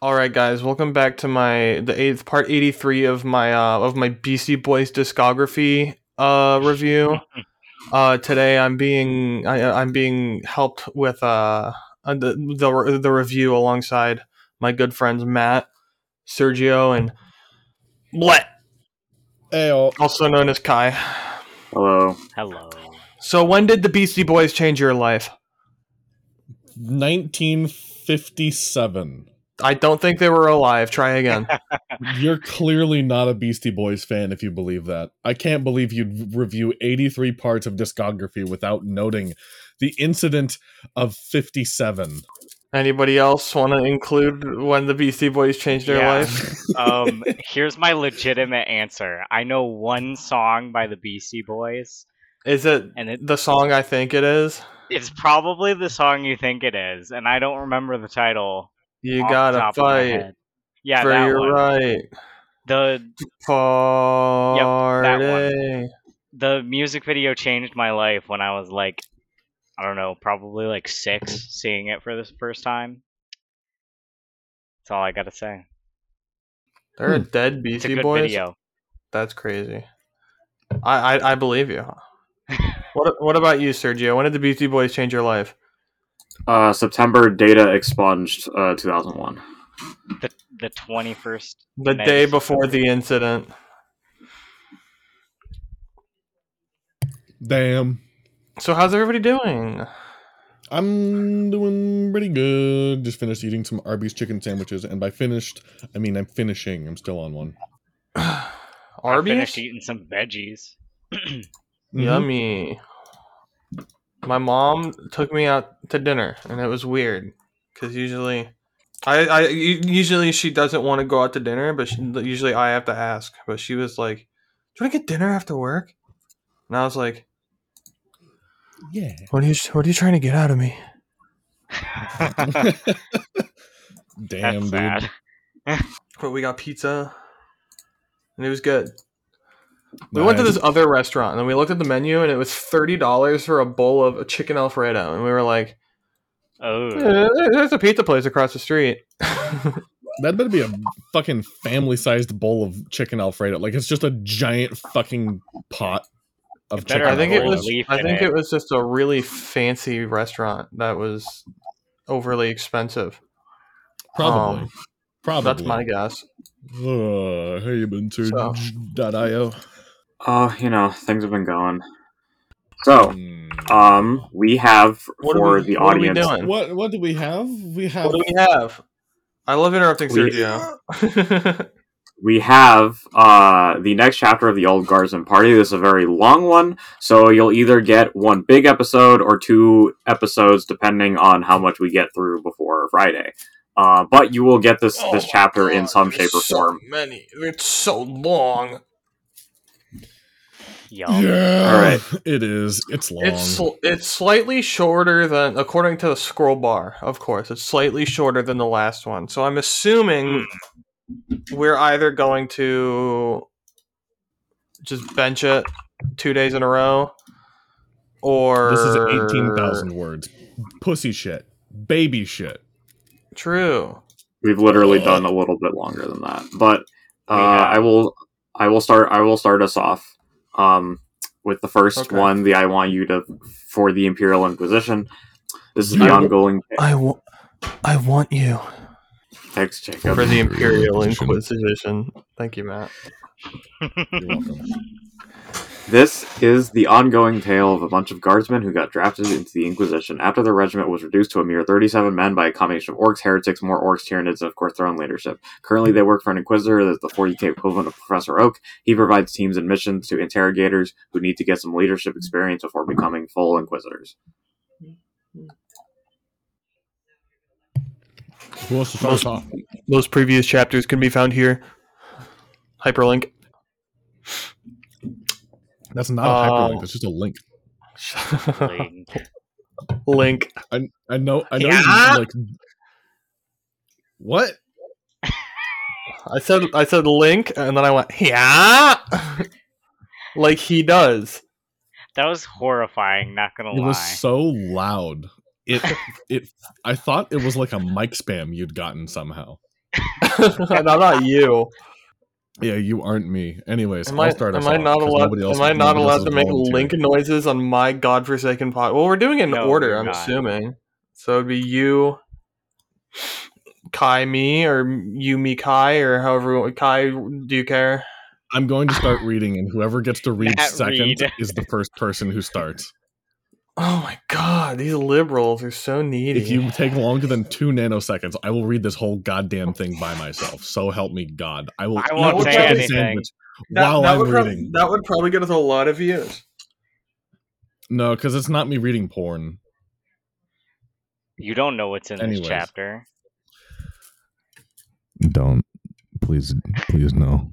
All right, guys, welcome back to my the eighth part eighty three of my uh of my Beastie Boys discography uh review. uh, today I'm being I, I'm being helped with uh uh, the the the review alongside my good friends Matt, Sergio, and Blet, Ayo. also known as Kai. Hello. Hello. So when did the Beastie Boys change your life? 1957. I don't think they were alive. Try again. You're clearly not a Beastie Boys fan if you believe that. I can't believe you'd review 83 parts of discography without noting the incident of 57. Anybody else want to include when the Beastie Boys changed their Yeah. life? Um, here's my legitimate answer. I know one song by the Beastie Boys, Is it and it, the song I think it is? it's probably the song you think it is, and I don't remember the title. You gotta top of my fight. Yeah, for that your one. right. The Party. the music video changed my life when I was like, I don't know, probably like six, seeing it for the first time. That's all I gotta say. They're a Hmm. dead It's a Beastie good Boys. video. That's crazy. I, I I believe you. what what about you, Sergio? When did the Beastie Boys change your life? Uh, September data expunged. Uh, 2001. The the twenty first. The day before the incident. Damn. So how's everybody doing? I'm doing pretty good. Just finished eating some Arby's chicken sandwiches, and by finished, I mean I'm finishing. I'm still on one. I Arby's? finished eating some veggies. Yummy. My mom took me out to dinner, and it was weird because usually, I, I usually she doesn't want to go out to dinner, but she, usually I have to ask. But she was like, "Do you want to get dinner after work?" And I was like, Yeah. "What are you What are you trying to get out of me?" Damn, That's dude. But we got pizza, and it was good. We went to this other restaurant, and then we looked at the menu, and it was thirty dollars for a bowl of a chicken alfredo, and we were like, Oh, "Eh, "There's a pizza place across the street." That better be a fucking family-sized bowl of chicken Alfredo. Like it's just a giant fucking pot of It chicken. I think it was. I think it. it was just a really fancy restaurant that was overly expensive. Probably. Um, Probably. That's my guess. Uh, how you been, So- Surge.io? Uh, you know, things have been going. So, Hmm. um, we have What for we- the what are we audience. doing? What what do we have? We have What do we have? I love interrupting We- Sergio. we have uh the next chapter of the All Guardsmen Party this is a very long one so you'll either get one big episode or two episodes depending on how much we get through before friday uh, but you will get this Oh this my chapter in some shape or so form Many. It's so long. Yum. Yeah. All right. It is. It's long. It's sl- it's slightly shorter than, according to the scroll bar. Of course, it's slightly shorter than the last one. So I'm assuming we're either going to just bench it two days in a row, or this is eighteen thousand words. Pussy shit. Baby shit. True. we've literally done a little bit longer than that but uh, We have. i will i will start i will start us off um with the first Okay. one the i want you to for the imperial inquisition this is You- the ongoing I, w- I want you text jacob for the Imperial Inquisition. Inquisition. Thank you, Matt. This is the ongoing tale of a bunch of guardsmen who got drafted into the Inquisition after their regiment was reduced to a mere 37 men by a combination of orcs, heretics, more orcs, tyranids, and of course their own leadership. Currently, they work for an Inquisitor that's the 40k equivalent of Professor Oak. He provides teams and missions to interrogators who need to get some leadership experience before becoming full Inquisitors. Off? Those previous chapters can be found here. Hyperlink. That's not a hyperlink. Um, that's just a link. Link. Link. I I know. I know. Yeah. You, like what? I said I said link, and then I went yeah, like he does. That was horrifying. Not gonna It lie. It was so loud. It it. I thought it was like a mic spam you'd gotten somehow. I'm not you. Yeah, you aren't me. Anyways, Am I'll I, start us am I off, not 'cause allowed? else- Am I not allowed to make volunteered. link noises on my godforsaken pod? Well, we're doing it in No, order. I'm not. assuming. So it'd be you, Kai, me, or you, me, Kai, or however. Kai, do you care? I'm going to start reading, and whoever gets to read second Reed. is the first person who starts. Oh my god, these liberals are so needy. If you take longer than two nanoseconds, I will read this whole goddamn thing by myself. So help me God. I will I eat won't a say chicken anything. sandwich that, while that I'm would prob- reading. that would probably get us a lot of views. No, because it's not me reading porn. You don't know what's in Anyways. this chapter. Don't. Please, please, no.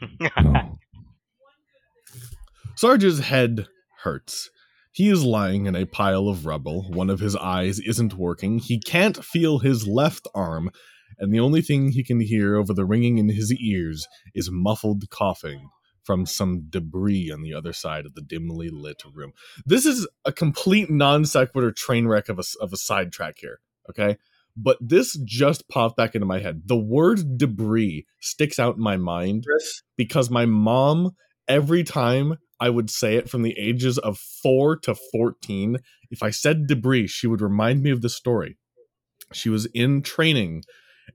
No. Sarge's head hurts. He is lying in a pile of rubble. One of his eyes isn't working. He can't feel his left arm, and the only thing he can hear over the ringing in his ears is muffled coughing from some debris on the other side of the dimly lit room. This is a complete non sequitur train wreck of a, of a sidetrack here, okay? But this just popped back into my head. The word debris sticks out in my mind because my mom every time I would say it from the ages of 4 to 14 if I said debris she would remind me of this story. She was in training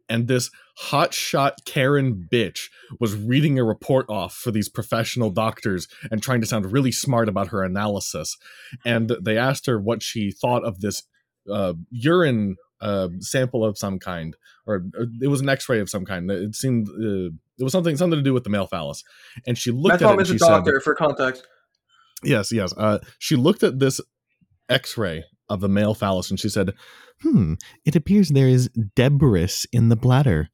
and this hotshot Karen bitch was reading a report off for these professional doctors and trying to sound really smart about her analysis. And they asked her what she thought of this uh, urine uh, sample of some kind or uh, it was an x-ray of some kind it seemed uh, it was something something to do with the male phallus and she looked my at it and she a said doctor for context. yes yes uh, she looked at this x-ray of the male phallus and she said hmm it appears there is debris in the bladder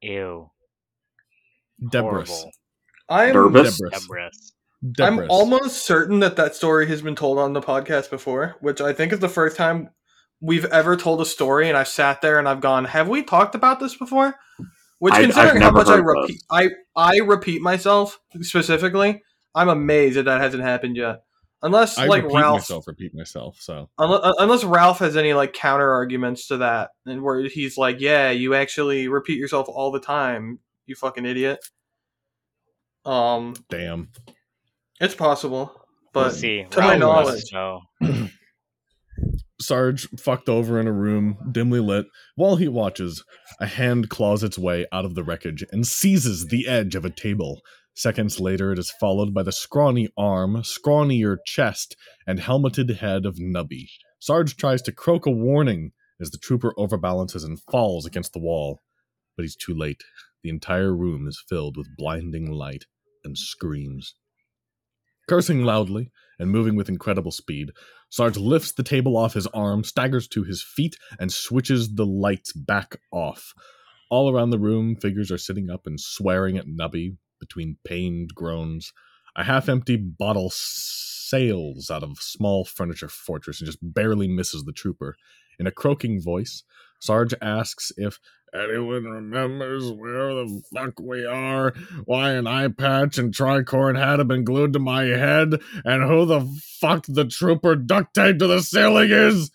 Ew. debris I'm Derbis? debris Debris. debris I'm almost certain that that story has been told on the podcast before, which I think is the first time we've ever told a story. And I've sat there and I've gone, "Have we talked about this before?" Which, I- I've considering how much I repeat, I I repeat myself specifically, I'm amazed that that hasn't happened yet. Unless I like repeat Ralph, myself repeat myself so unless, unless Ralph has any like counter arguments to that, and where he's like, "Yeah, you actually repeat yourself all the time, you fucking idiot." Um, damn it's possible, We'll but see. to my knowledge- must know. Sarge fucked over in a room, dimly lit. While he watches, a hand claws its way out of the wreckage and seizes the edge of a table. Seconds later, it is followed by the scrawny arm, scrawnier chest, and helmeted head of Nubby. Sarge tries to croak a warning as the trooper overbalances and falls against the wall. But he's too late. The entire room is filled with blinding light and screams. Cursing loudly and moving with incredible speed, Sarge lifts the table off his arm, staggers to his feet, and switches the lights back off. All around the room, figures are sitting up and swearing at Nubby between pained groans. A half empty bottle sails out of small furniture fortress and just barely misses the trooper. In a croaking voice, Sarge asks if anyone remembers where the fuck we are, why an eye patch and tricorn hat have been glued to my head, and who the fuck the trooper duct taped to the ceiling is.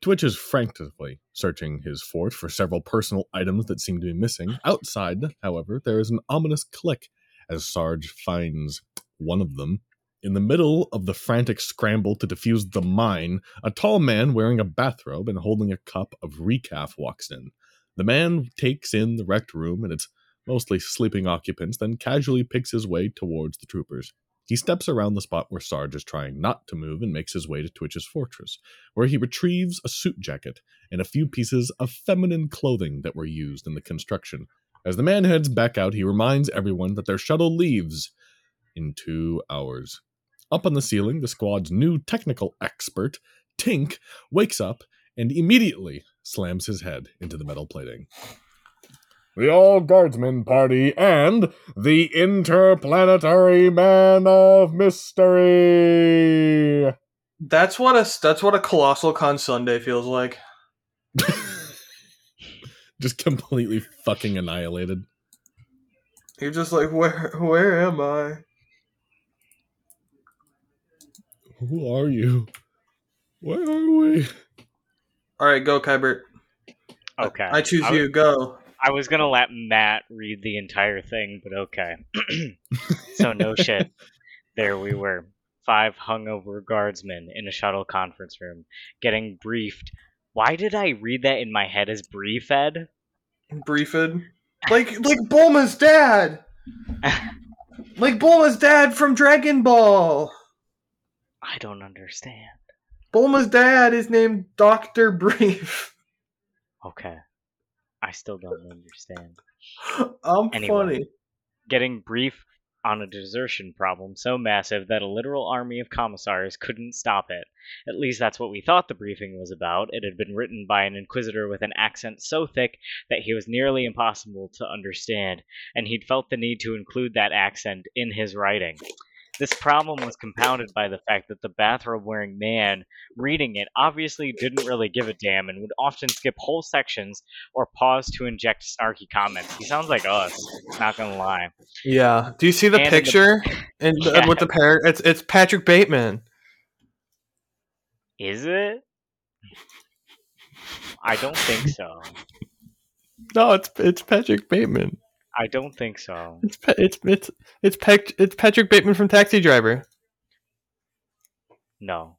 Twitch is frantically searching his fort for several personal items that seem to be missing. Outside, however, there is an ominous click as Sarge finds one of them. In the middle of the frantic scramble to defuse the mine, a tall man wearing a bathrobe and holding a cup of recaf walks in. The man takes in the wrecked room and its mostly sleeping occupants, then casually picks his way towards the troopers. He steps around the spot where Sarge is trying not to move and makes his way to Twitch's fortress, where he retrieves a suit jacket and a few pieces of feminine clothing that were used in the construction. As the man heads back out, he reminds everyone that their shuttle leaves in two hours. Up on the ceiling, the squad's new technical expert, Tink, wakes up and immediately slams his head into the metal plating. The All Guardsmen Party and the Interplanetary Man of Mystery. That's what a that's what a colossal con Sunday feels like. Just completely fucking annihilated. You're just like, where where am I? Who are you? Where are we? All right, go, Kybert. Okay. I choose I w- you. Go. I was gonna let Matt read the entire thing, but okay. so no shit. There we were, five hungover guardsmen in a shuttle conference room, getting briefed. Why did I read that in my head as briefed? Briefed. Like like Bulma's dad. like Bulma's dad from Dragon Ball. I don't understand. Bulma's dad is named Doctor Brief. Okay. I still don't understand. I'm Anyway. funny. Getting brief on a desertion problem so massive that a literal army of commissars couldn't stop it. At least that's what we thought the briefing was about. It had been written by an inquisitor with an accent so thick that he was nearly impossible to understand, and he'd felt the need to include that accent in his writing. This problem was compounded by the fact that the bathrobe wearing man reading it obviously didn't really give a damn and would often skip whole sections or pause to inject snarky comments. He sounds like us, not gonna lie. Yeah. Do you see the And picture? And Yeah. with the pair, it's it's Patrick Bateman. Is it? I don't think so. No, it's it's Patrick Bateman. I don't think so. It's it's it's it's Pac- it's Patrick Bateman from Taxi Driver. No.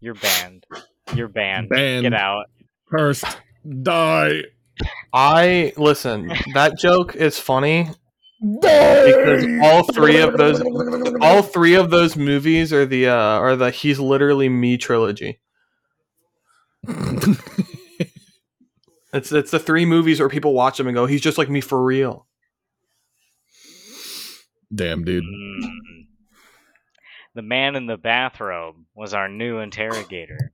You're banned. You're banned. Banned. Get out. Cursed. Die. I listen. That joke is funny because all three of those all three of those movies are the uh, are the he's literally me trilogy. It's it's the three movies where people watch them and go, he's just like me for real. Damn, dude. The man in the bathrobe was our new interrogator.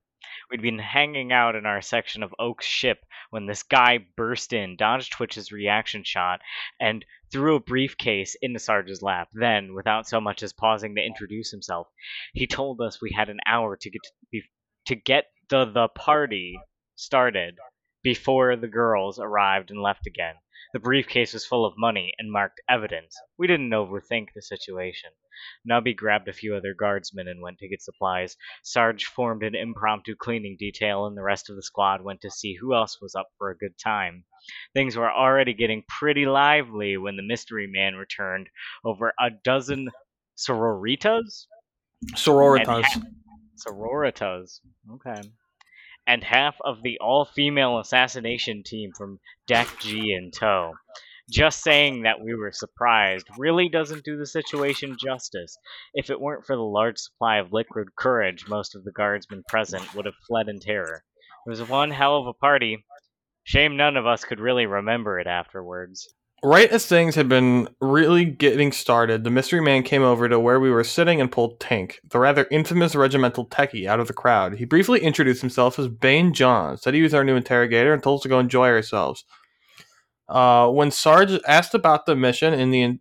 We'd been hanging out in our section of Oak's ship when this guy burst in, dodged Twitch's reaction shot, and threw a briefcase into Sarge's lap. Then, without so much as pausing to introduce himself, he told us we had an hour to get to, be, to get the the party started before the girls arrived and left again. The briefcase was full of money and marked evidence. We didn't overthink the situation. Nubby grabbed a few other guardsmen and went to get supplies. Sarge formed an impromptu cleaning detail, and the rest of the squad went to see who else was up for a good time. Things were already getting pretty lively when the mystery man returned. Over a dozen sororitas? Sororitas. Sororitas. Okay. And half of the all female assassination team from Deck G and tow. Just saying that we were surprised really doesn't do the situation justice. If it weren't for the large supply of liquid courage, most of the guardsmen present would have fled in terror. It was one hell of a party. Shame none of us could really remember it afterwards. Right as things had been really getting started, the mystery man came over to where we were sitting and pulled Tank, the rather infamous regimental techie, out of the crowd. He briefly introduced himself as Bane John, said he was our new interrogator, and told us to go enjoy ourselves. Uh, when Sarge asked about the mission in the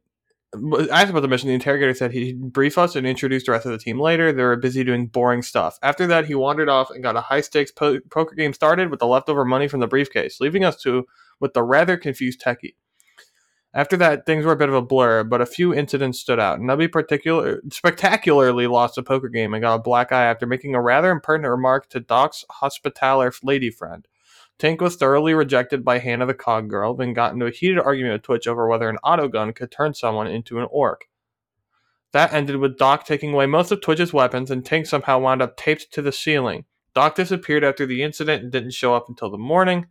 asked about the mission, the interrogator said he'd brief us and introduce the rest of the team later. They were busy doing boring stuff. After that, he wandered off and got a high stakes po- poker game started with the leftover money from the briefcase, leaving us to with the rather confused techie. After that, things were a bit of a blur, but a few incidents stood out. Nubby particular spectacularly lost a poker game and got a black eye after making a rather impertinent remark to Doc's hospitaller lady friend. Tank was thoroughly rejected by Hannah the Cog Girl, then got into a heated argument with Twitch over whether an auto gun could turn someone into an orc. That ended with Doc taking away most of Twitch's weapons, and Tank somehow wound up taped to the ceiling. Doc disappeared after the incident and didn't show up until the morning.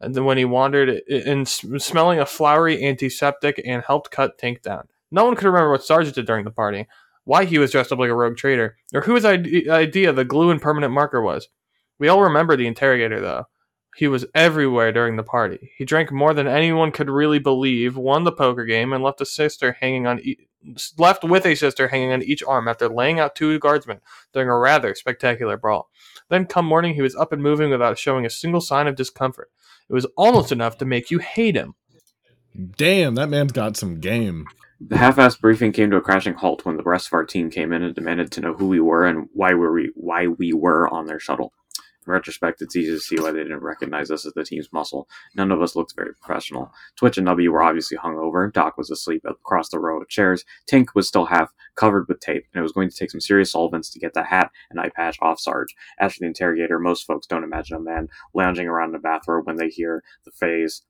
And then when he wandered in smelling a flowery antiseptic and helped cut Tank down. No one could remember what Sarge did during the party, why he was dressed up like a rogue trader, or whose idea the glue and permanent marker was. We all remember the interrogator, though. He was everywhere during the party. He drank more than anyone could really believe, won the poker game, and left a sister hanging on e- left with a sister hanging on each arm after laying out two guardsmen during a rather spectacular brawl. Then, come morning, he was up and moving without showing a single sign of discomfort. It was almost enough to make you hate him. Damn, that man's got some game. The half-assed briefing came to a crashing halt when the rest of our team came in and demanded to know who we were and why were we why we were on their shuttle. Retrospect, it's easy to see why they didn't recognize us as the team's muscle. None of us looked very professional. Twitch and Nubby were obviously hungover. Doc was asleep across the row of chairs. Tink was still half covered with tape, and it was going to take some serious solvents to get the hat and eye patch off Sarge. After the interrogator, most folks don't imagine a man lounging around in a bathrobe when they hear the phrase,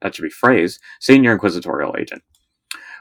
that should be phrase, senior inquisitorial agent.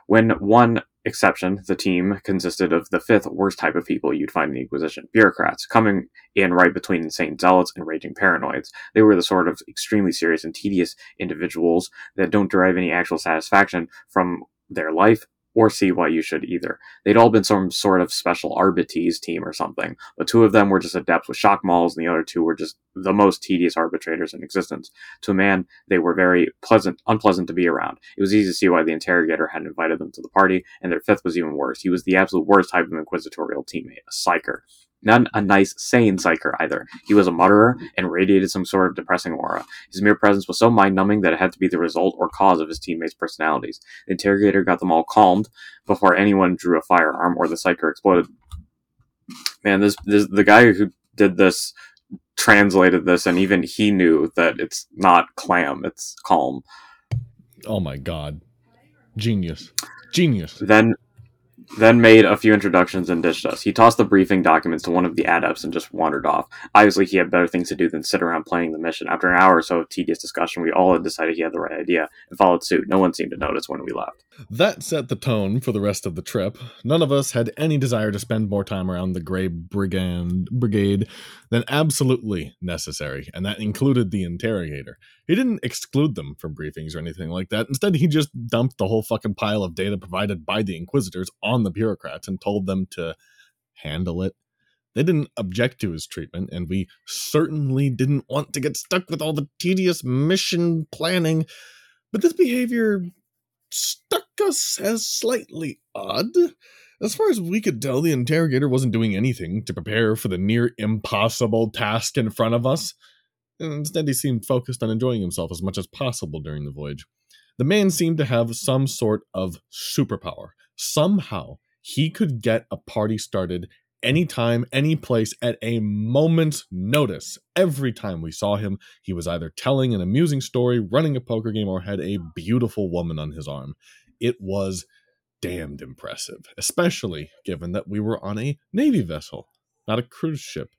When one exception, the team consisted of the fifth worst type of people you'd find in the Inquisition bureaucrats, coming in right between insane zealots and raging paranoids. They were the sort of extremely serious and tedious individuals that don't derive any actual satisfaction from their life or see why you should either. They'd all been some sort of special Arbites team or something, but two of them were just adepts with shock mauls, and the other two were just the most tedious arbitrators in existence. To a man, they were very pleasant, unpleasant to be around. It was easy to see why the interrogator hadn't invited them to the party, and their fifth was even worse. He was the absolute worst type of inquisitorial teammate, a psyker. Not a nice, sane psyker either. He was a mutterer and radiated some sort of depressing aura. His mere presence was so mind numbing that it had to be the result or cause of his teammates' personalities. The interrogator got them all calmed before anyone drew a firearm or the psyker exploded. Man, this, this the guy who did this translated this, and even he knew that it's not clam, it's calm. Oh my god. Genius. Genius. Then then made a few introductions and ditched us. He tossed the briefing documents to one of the adepts and just wandered off. Obviously, he had better things to do than sit around planning the mission. After an hour or so of tedious discussion, we all had decided he had the right idea and followed suit. No one seemed to notice when we left. That set the tone for the rest of the trip. None of us had any desire to spend more time around the Grey Brigand Brigade than absolutely necessary, and that included the interrogator. He didn't exclude them from briefings or anything like that. Instead, he just dumped the whole fucking pile of data provided by the Inquisitors on the bureaucrats and told them to handle it. They didn't object to his treatment, and we certainly didn't want to get stuck with all the tedious mission planning. But this behavior struck us as slightly odd. As far as we could tell, the interrogator wasn't doing anything to prepare for the near impossible task in front of us. Instead, he seemed focused on enjoying himself as much as possible during the voyage. The man seemed to have some sort of superpower. Somehow, he could get a party started anytime, any place, at a moment's notice. Every time we saw him, he was either telling an amusing story, running a poker game, or had a beautiful woman on his arm. It was damned impressive, especially given that we were on a Navy vessel, not a cruise ship.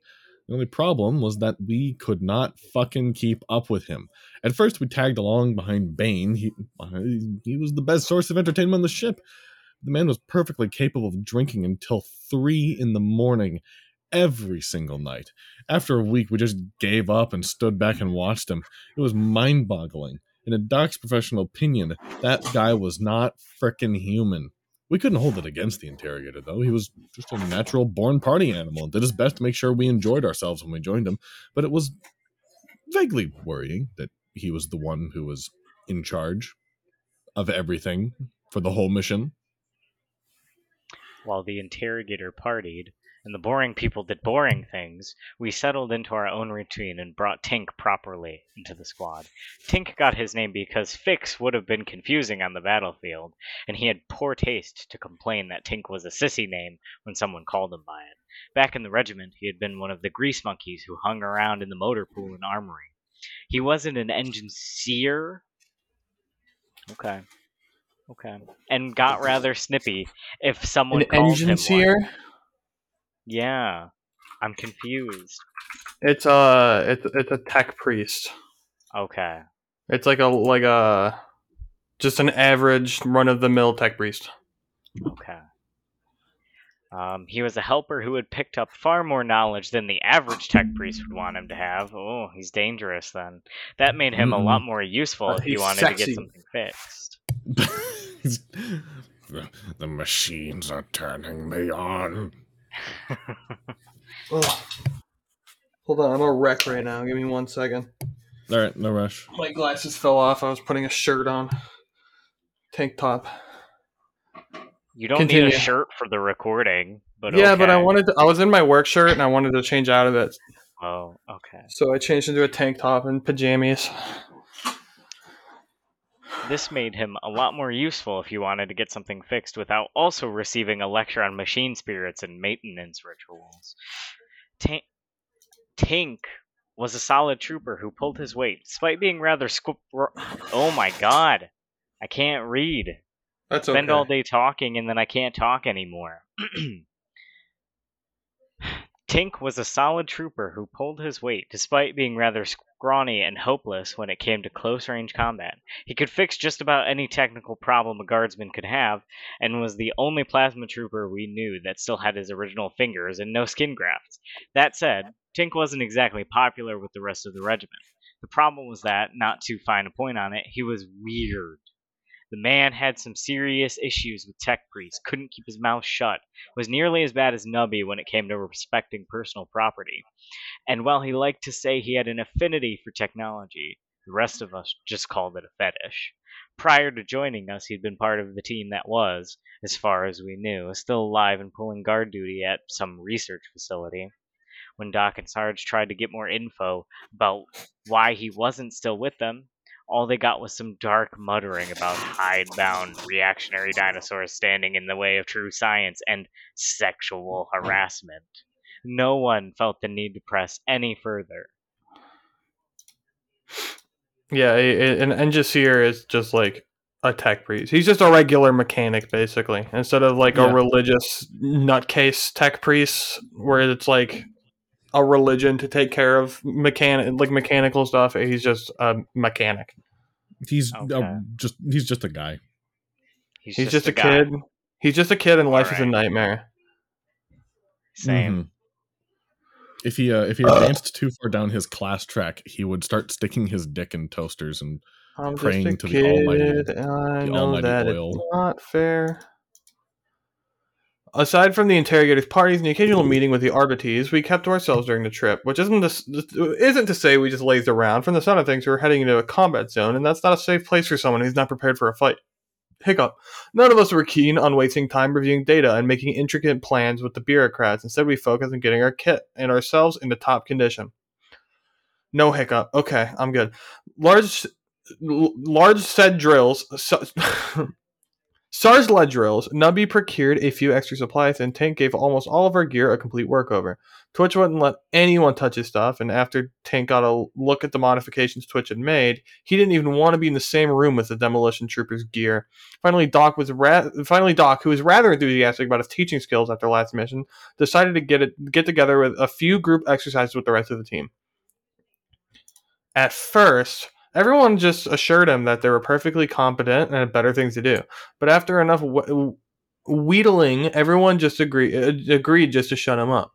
The only problem was that we could not fucking keep up with him. At first, we tagged along behind Bane. He, uh, he was the best source of entertainment on the ship. The man was perfectly capable of drinking until three in the morning every single night. After a week, we just gave up and stood back and watched him. It was mind boggling. In Doc's professional opinion, that guy was not frickin' human. We couldn't hold it against the interrogator, though. He was just a natural born party animal and did his best to make sure we enjoyed ourselves when we joined him. But it was vaguely worrying that he was the one who was in charge of everything for the whole mission. While the interrogator partied, and the boring people did boring things, we settled into our own routine and brought Tink properly into the squad. Tink got his name because Fix would have been confusing on the battlefield, and he had poor taste to complain that Tink was a sissy name when someone called him by it. Back in the regiment, he had been one of the grease monkeys who hung around in the motor pool and armory. He wasn't an enginseer. Okay. Okay. And got rather snippy if someone An called engine him seer? one. Yeah. I'm confused. It's a it's it's a tech priest. Okay. It's like a like a just an average run of the mill tech priest. Okay. Um, he was a helper who had picked up far more knowledge than the average tech priest would want him to have. Oh, he's dangerous then. That made him a lot more useful Uh, if he he's wanted to get something fixed. the, the machines are turning me on. Ugh. Hold on, I'm a wreck right now. Give me one second. All right, no rush. My glasses fell off. I was putting a shirt on. Tank top. You don't need a shirt for the recording, but yeah, but I wanted to, I was in my work shirt and I wanted to change out of it. Oh, okay. So I changed into a tank top and pajamas. This made him a lot more useful if you wanted to get something fixed without also receiving a lecture on machine spirits and maintenance rituals. Tank, Tink was a solid trooper who pulled his weight, despite being rather squ- Oh my god. I can't read. That's okay. Spend all day talking and then I can't talk anymore. Tink was a solid trooper who pulled his weight despite being rather scrawny and hopeless when it came to close range combat. He could fix just about any technical problem a guardsman could have, and was the only plasma trooper we knew that still had his original fingers and no skin grafts. That said, Tink wasn't exactly popular with the rest of the regiment. The problem was that, not to find a point on it, he was weird. The man had some serious issues with tech priests, couldn't keep his mouth shut, was nearly as bad as Nubby when it came to respecting personal property. And while he liked to say he had an affinity for technology, the rest of us just called it a fetish. Prior to joining us, he'd been part of the team that was, as far as we knew, still alive and pulling guard duty at some research facility. When Doc and Sarge tried to get more info about why he wasn't still with them, all they got was some dark muttering about hidebound reactionary dinosaurs standing in the way of true science and sexual mm-hmm. harassment. No one felt the need to press any further. Yeah, and Enginseer is just like a tech priest. He's just a regular mechanic, basically, instead of like Yeah. a religious nutcase tech priest, where it's like a religion to take care of mechanic like mechanical stuff. He's just a mechanic. He's uh, Okay. just he's just a guy. He's just, a, guy. kid. He's just a kid, and life is a nightmare. Same. Mhm. If he uh, if he advanced too far down his class track, he would start sticking his dick in toasters and I'm Praying just a to the almighty- I the know almighty that oil. it's not fair. Aside from the interrogators' parties and the occasional meeting with the Arbites, we kept to ourselves during the trip, which isn't to, isn't to say we just lazed around. From the sound of things, we were heading into a combat zone, and that's not a safe place for someone who's not prepared for a fight. Hiccup. None of us were keen on wasting time reviewing data and making intricate plans with the bureaucrats. Instead, we focused on getting our kit and ourselves into top condition. No hiccup. Okay, I'm good. Large, large said drills. So, SARS led drills. Nubby procured a few extra supplies, and Tank gave almost all of our gear a complete workover. Twitch wouldn't let anyone touch his stuff, and after Tank got a look at the modifications Twitch had made, he didn't even want to be in the same room with the demolition troopers' gear. Finally, Doc was ra- finally Doc, who was rather enthusiastic about his teaching skills after last mission, decided to get it get together with a few group exercises with the rest of the team. At first, everyone just assured him that they were perfectly competent and had better things to do. But after enough wh- wheedling, everyone just agree- uh, agreed just to shut him up.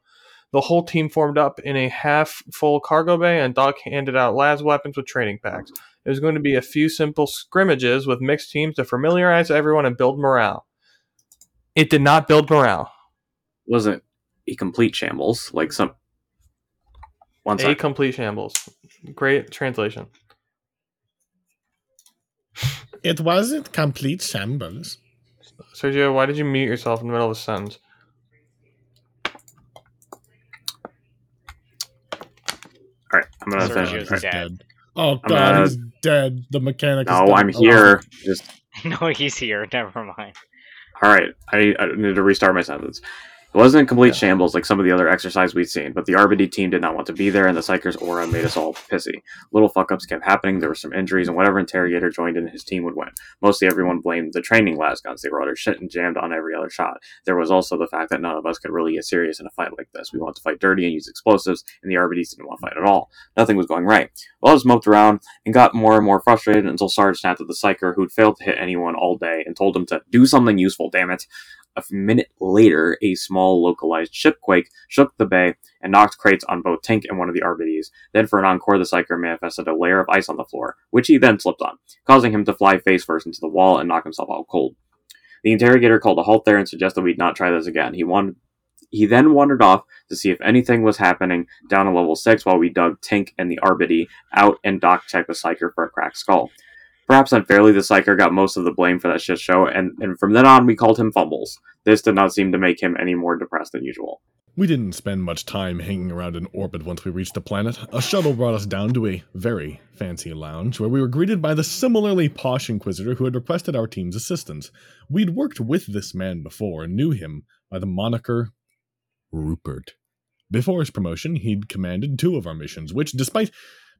The whole team formed up in a half full cargo bay, and Doc handed out las weapons with training packs. It was going to be a few simple scrimmages with mixed teams to familiarize everyone and build morale. It did not build morale. Wasn't a complete shambles like some. One A complete shambles. Great translation. It wasn't complete shambles. Sergio, why did you mute yourself in the middle of a sentence? All right, I'm gonna Sergio's finish. He's dead. Oh I'm god, gonna- he's dead. The mechanic. is No, dead. I'm Oh, here. Just no, he's here. Never mind. all right. I, I need to restart my sentence. It wasn't in complete Yeah. shambles like some of the other exercise we'd seen, but the RBD team did not want to be there, and the Psyker's aura made us all pissy. Little fuck ups kept happening, there were some injuries, and whatever interrogator joined in, his team would win. Mostly everyone blamed the training las guns. They were utter shit and jammed on every other shot. There was also the fact that none of us could really get serious in a fight like this. We wanted to fight dirty and use explosives, and the RBDs didn't want to fight at all. Nothing was going right. Well, I just moped around and got more and more frustrated until Sarge snapped at the Psyker who'd failed to hit anyone all day and told him to do something useful, damn it. A minute later, a small localized shipquake shook the bay and knocked crates on both Tink and one of the RBDs. Then, for an encore, the Psyker manifested a layer of ice on the floor, which he then slipped on, causing him to fly face first into the wall and knock himself out cold. The interrogator called a halt there and suggested we not try this again. He wanted. He then wandered off to see if anything was happening down to level 6 while we dug Tink and the RBD out and Doc checked the Psyker for a cracked skull. Perhaps unfairly, the Psyker got most of the blame for that shit show, and, and from then on we called him Fumbles. This did not seem to make him any more depressed than usual. We didn't spend much time hanging around in orbit once we reached the planet. A shuttle brought us down to a very fancy lounge where we were greeted by the similarly posh Inquisitor who had requested our team's assistance. We'd worked with this man before and knew him by the moniker Rupert. Before his promotion, he'd commanded two of our missions, which, despite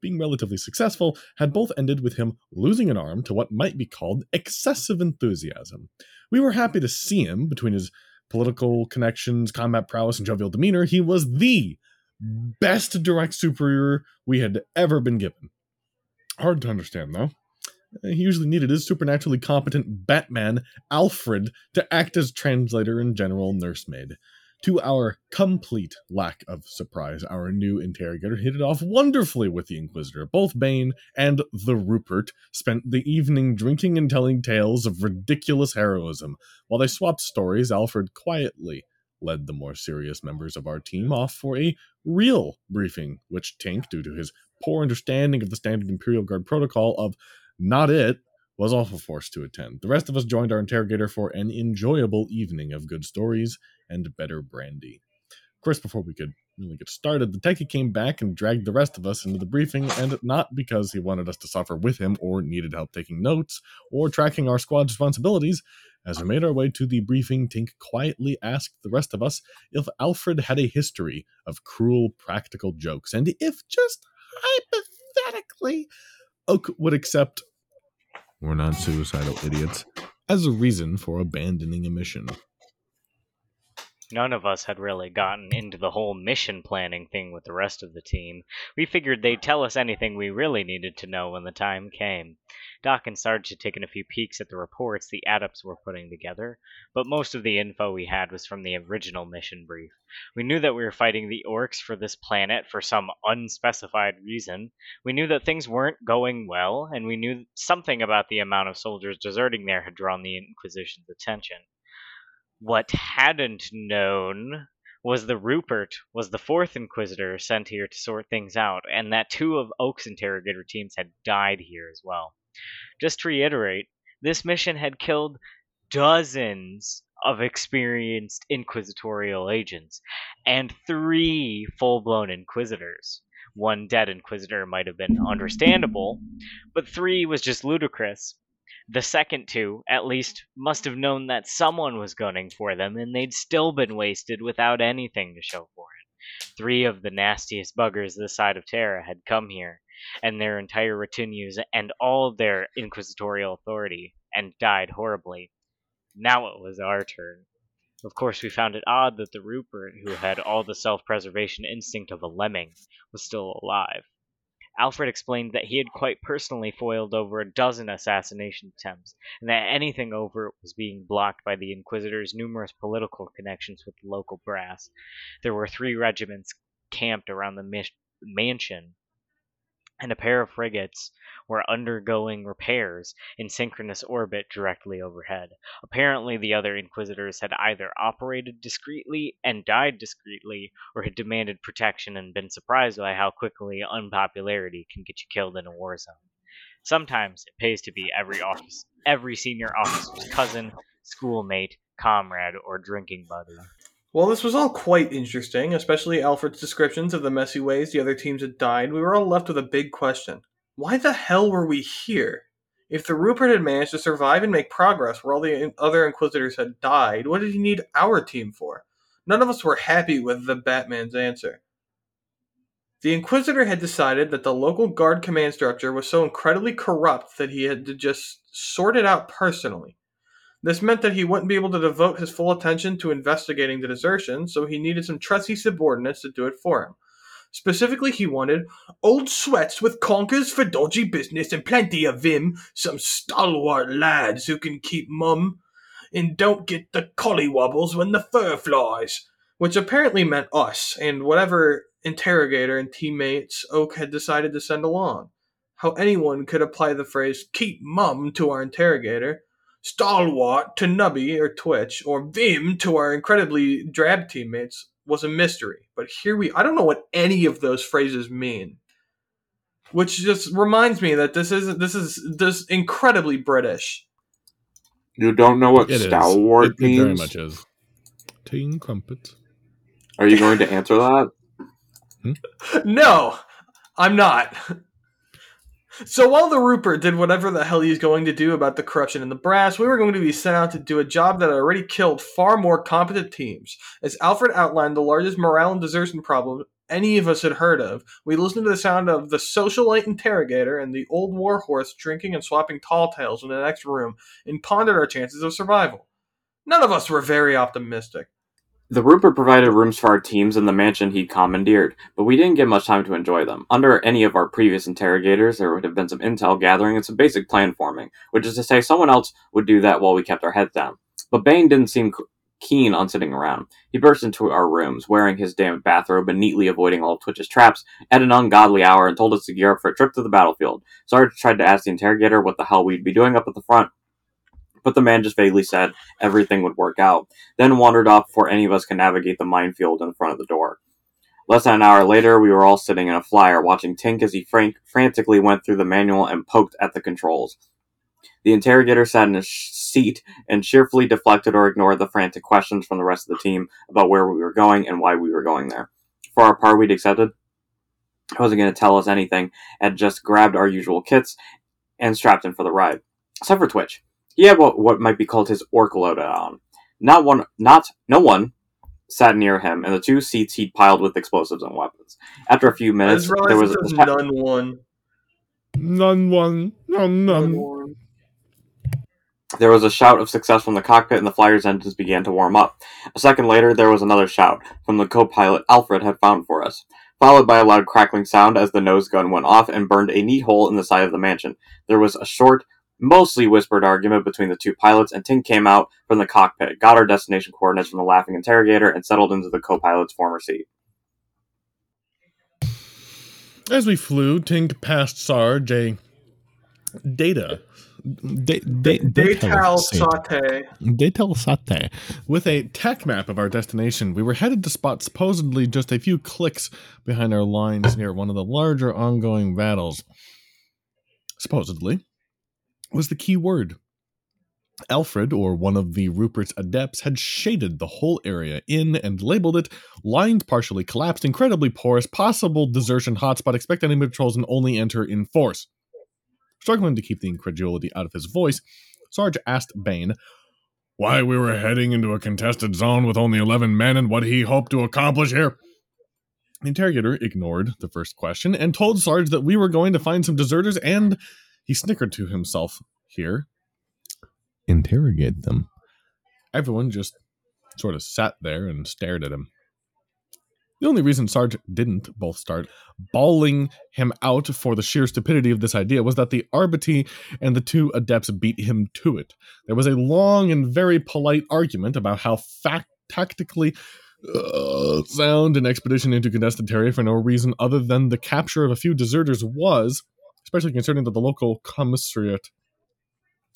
being relatively successful, had both ended with him losing an arm to what might be called excessive enthusiasm. We were happy to see him between his political connections, combat prowess, and jovial demeanor. He was the best direct superior we had ever been given. Hard to understand, though. He usually needed his supernaturally competent Batman, Alfred, to act as translator and general nursemaid. To our complete lack of surprise, our new interrogator hit it off wonderfully with the Inquisitor. Both Bane and the Rupert spent the evening drinking and telling tales of ridiculous heroism. While they swapped stories, Alfred quietly led the more serious members of our team off for a real briefing, which Tink, due to his poor understanding of the standard Imperial Guard protocol of not it, was also forced to attend. The rest of us joined our interrogator for an enjoyable evening of good stories and better brandy. Of course, before we could really get started, the techie came back and dragged the rest of us into the briefing, and not because he wanted us to suffer with him or needed help taking notes or tracking our squad's responsibilities. As we made our way to the briefing, Tink quietly asked the rest of us if Alfred had a history of cruel practical jokes, and if just hypothetically Oak would accept we're not suicidal idiots as a reason for abandoning a mission. None of us had really gotten into the whole mission planning thing with the rest of the team. We figured they'd tell us anything we really needed to know when the time came. Doc and Sarge had taken a few peeks at the reports the adepts were putting together, but most of the info we had was from the original mission brief. We knew that we were fighting the orcs for this planet for some unspecified reason. We knew that things weren't going well, and we knew something about the amount of soldiers deserting there had drawn the Inquisition's attention. What hadn't known was the Rupert was the fourth Inquisitor sent here to sort things out, and that two of Oak's interrogator teams had died here as well. Just to reiterate, this mission had killed dozens of experienced inquisitorial agents and three full blown inquisitors. One dead inquisitor might have been understandable, but three was just ludicrous. The second two, at least, must have known that someone was gunning for them, and they'd still been wasted without anything to show for it. Three of the nastiest buggers this side of Terra had come here, and their entire retinues and all of their inquisitorial authority, and died horribly. Now it was our turn. Of course, we found it odd that the Rupert, who had all the self preservation instinct of a lemming, was still alive. Alfred explained that he had quite personally foiled over a dozen assassination attempts, and that anything over it was being blocked by the Inquisitor's numerous political connections with the local brass. There were three regiments camped around the mansion, and a pair of frigates were undergoing repairs in synchronous orbit directly overhead. Apparently, the other Inquisitors had either operated discreetly and died discreetly, or had demanded protection and been surprised by how quickly unpopularity can get you killed in a war zone. Sometimes it pays to be every office, every senior officer's cousin, schoolmate, comrade, or drinking buddy. Well, this was all quite interesting, especially Alfred's descriptions of the messy ways the other teams had died. We were all left with a big question. Why the hell were we here? If the Rupert had managed to survive and make progress where all the other Inquisitors had died, what did he need our team for? None of us were happy with the Batman's answer. The Inquisitor had decided that the local guard command structure was so incredibly corrupt that he had to just sort it out personally. This meant that he wouldn't be able to devote his full attention to investigating the desertion, so he needed some trusty subordinates to do it for him. Specifically, he wanted old sweats with conkers for dodgy business and plenty of vim, some stalwart lads who can keep mum and don't get the collywobbles when the fur flies. Which apparently meant us and whatever interrogator and teammates Oak had decided to send along. How anyone could apply the phrase keep mum to our interrogator Stalwart to Nubby or Twitch, or Vim to our incredibly drab teammates was a mystery. But here we I don't know what any of those phrases mean. Which just reminds me that this isn't this is this incredibly British. You don't know what It is. stalwart It, it means? very much is. Teen crumpets. Are you going to answer that? Hmm? No, I'm not. So while the Rupert did whatever the hell he's going to do about the corruption in the brass, we were going to be sent out to do a job that had already killed far more competent teams. As Alfred outlined the largest morale and desertion problem any of us had heard of, we listened to the sound of the socialite interrogator and the old warhorse drinking and swapping tall tales in the next room and pondered our chances of survival. None of us were very optimistic. The Rupert provided rooms for our teams in the mansion he'd commandeered, but we didn't get much time to enjoy them. Under any of our previous interrogators, there would have been some intel gathering and some basic plan forming, which is to say, someone else would do that while we kept our heads down. But Bane didn't seem keen on sitting around. He burst into our rooms, wearing his damn bathrobe and neatly avoiding all Twitch's traps, at an ungodly hour and told us to gear up for a trip to the battlefield. Sarge tried to ask the interrogator what the hell we'd be doing up at the front, but the man just vaguely said everything would work out, then wandered off before any of us could navigate the minefield in front of the door. Less than an hour later, we were all sitting in a flyer, watching Tink as he frantically went through the manual and poked at the controls. The interrogator sat in his seat and cheerfully deflected or ignored the frantic questions from the rest of the team about where we were going and why we were going there. For our part, we'd accepted. He wasn't going to tell us anything, and just grabbed our usual kits and strapped in for the ride. Except for Twitch. He had what, what might be called his orc loadout on. Not one, not, no one sat near him, and the two seats he'd piled with explosives and weapons. After a few minutes, just there was it says a, none one. None one. None None none. There was a shout of success from the cockpit, and the flyer's engines began to warm up. A second later, there was another shout from the co-pilot Alfred had found for us, followed by a loud crackling sound as the nose gun went off and burned a neat hole in the side of the mansion. There was a short, mostly whispered argument between the two pilots, and Tink came out from the cockpit, got our destination coordinates from the laughing interrogator, and settled into the co-pilot's former seat. As we flew, Tink passed Sarge a data. Da- da- Daytal sate. saute. Daytal Sate. With a tech map of our destination, we were headed to spot supposedly just a few clicks behind our lines near one of the larger ongoing battles. Supposedly was the key word. Alfred, or one of the Rupert's adepts, had shaded the whole area in and labeled it lined, partially collapsed, incredibly porous, possible desertion hotspot, expect enemy patrols and only enter in force. Struggling to keep the incredulity out of his voice, Sarge asked Bane why we were heading into a contested zone with only 11 men and what he hoped to accomplish here. The interrogator ignored the first question and told Sarge that we were going to find some deserters and he snickered to himself here. Interrogate them. Everyone just sort of sat there and stared at him. The only reason Sarge didn't both start bawling him out for the sheer stupidity of this idea was that the Arbity and the two adepts beat him to it. There was a long and very polite argument about how fact tactically uh, sound an expedition into contested territory for no reason other than the capture of a few deserters was, especially considering that the local commissariat